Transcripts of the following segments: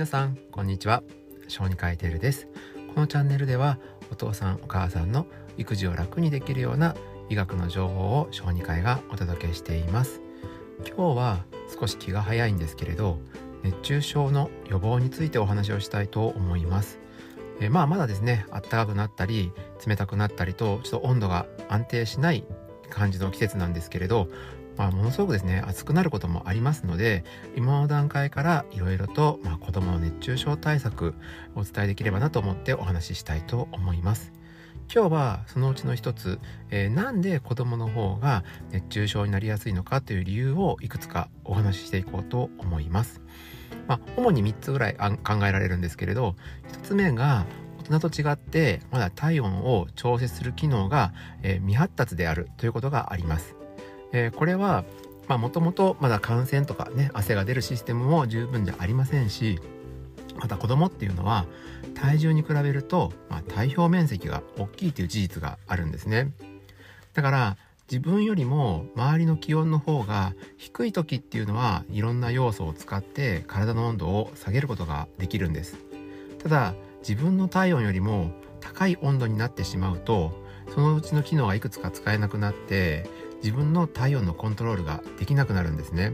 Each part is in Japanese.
皆さんこんにちは。小児科医テルです。このチャンネルではお父さんお母さんの育児を楽にできるような医学の情報を小児科医がお届けしています。今日は少し気が早いんですけれど熱中症の予防についてお話をしたいと思います。えまあまだですねあったかくなったり冷たくなったりとちょっと温度が安定しない感じの季節なんですけれどまあ、ものすごくですね暑くなることもありますので今の段階からいろいろと、まあ、子どもの熱中症対策お伝えできればなと思ってお話ししたいと思います。今日はそのうちの一つ、えー、なんで子どもの方が熱中症になりやすいのかという理由をいくつかお話ししていこうと思います。まあ、主に3つぐらい考えられるんですけれど1つ目が大人と違ってまだ体温を調節する機能が、えー、未発達であるということがあります。えー、これはもともとまだ感染とかね汗が出るシステムも十分じゃありませんしまた子供っていうのは体重に比べると、まあ、体表面積が大きいという事実があるんですね。だから自分よりも周りの気温の方が低い時っていうのはいろんな要素を使って体の温度を下げることができるんです。ただ自分の体温よりも高い温度になってしまうとそのうちの機能がいくつか使えなくなって自分の体温のコントロールができなくなるんですね。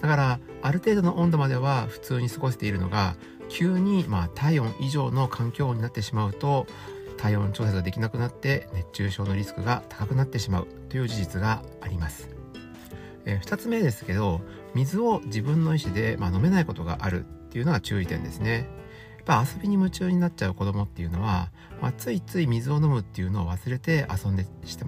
だからある程度の温度までは普通に過ごせているのが急にまあ体温以上の環境になってしまうと体温調節ができなくなって熱中症のリスクが高くなってしまうという事実があります、えー、2つ目ですけど水を自分の意思で、まあ、飲めないことがあるっていうのが注意点ですね。ぱ遊びに夢中になっちゃう子供っていうのは、まあ、ついつい水を飲むっていうのを忘れて遊んでし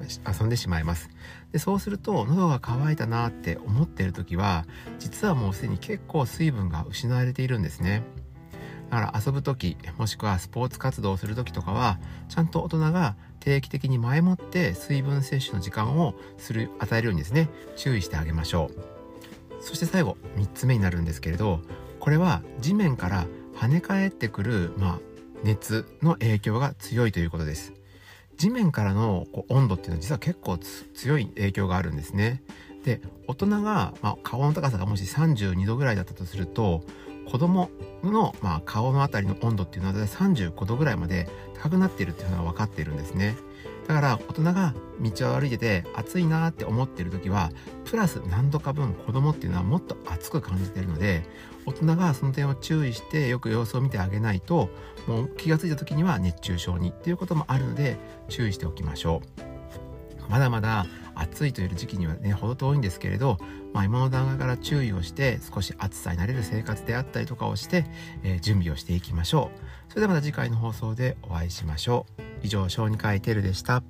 遊んでしまいます。でそうすると喉が渇いたなって思ってる時は実はもうすでに結構水分が失われているんですね。だから遊ぶ時もしくはスポーツ活動をする時とかはちゃんと大人が定期的に前もって水分摂取の時間をする与えるようにですね注意してあげましょう。そして最後3つ目になるんですけれどこれは地面から跳ね返ってくる、まあ、熱の影響が強いということです。地面からのこう温度っていうのは実は結構強い影響があるんですね。で大人が、まあ、顔の高さがもし32度ぐらいだったとすると子供の、まあ、顔の辺りの温度っていうのは大体35度ぐらいまで高くなっているっていうのが分かっているんですね。だから大人が道を歩いてて暑いなって思ってる時はプラス何度か分子供っていうのはもっと暑く感じてるので大人がその点を注意してよく様子を見てあげないともう気が付いた時には熱中症にっていうこともあるので注意しておきましょう。まだまだ暑いという時期にはねほど遠いんですけれど、まあ、今の段階から注意をして少し暑さに慣れる生活であったりとかをして、えー、準備をしていきましょう。それではまた次回の放送でお会いしましょう。以上小児科医テルでした。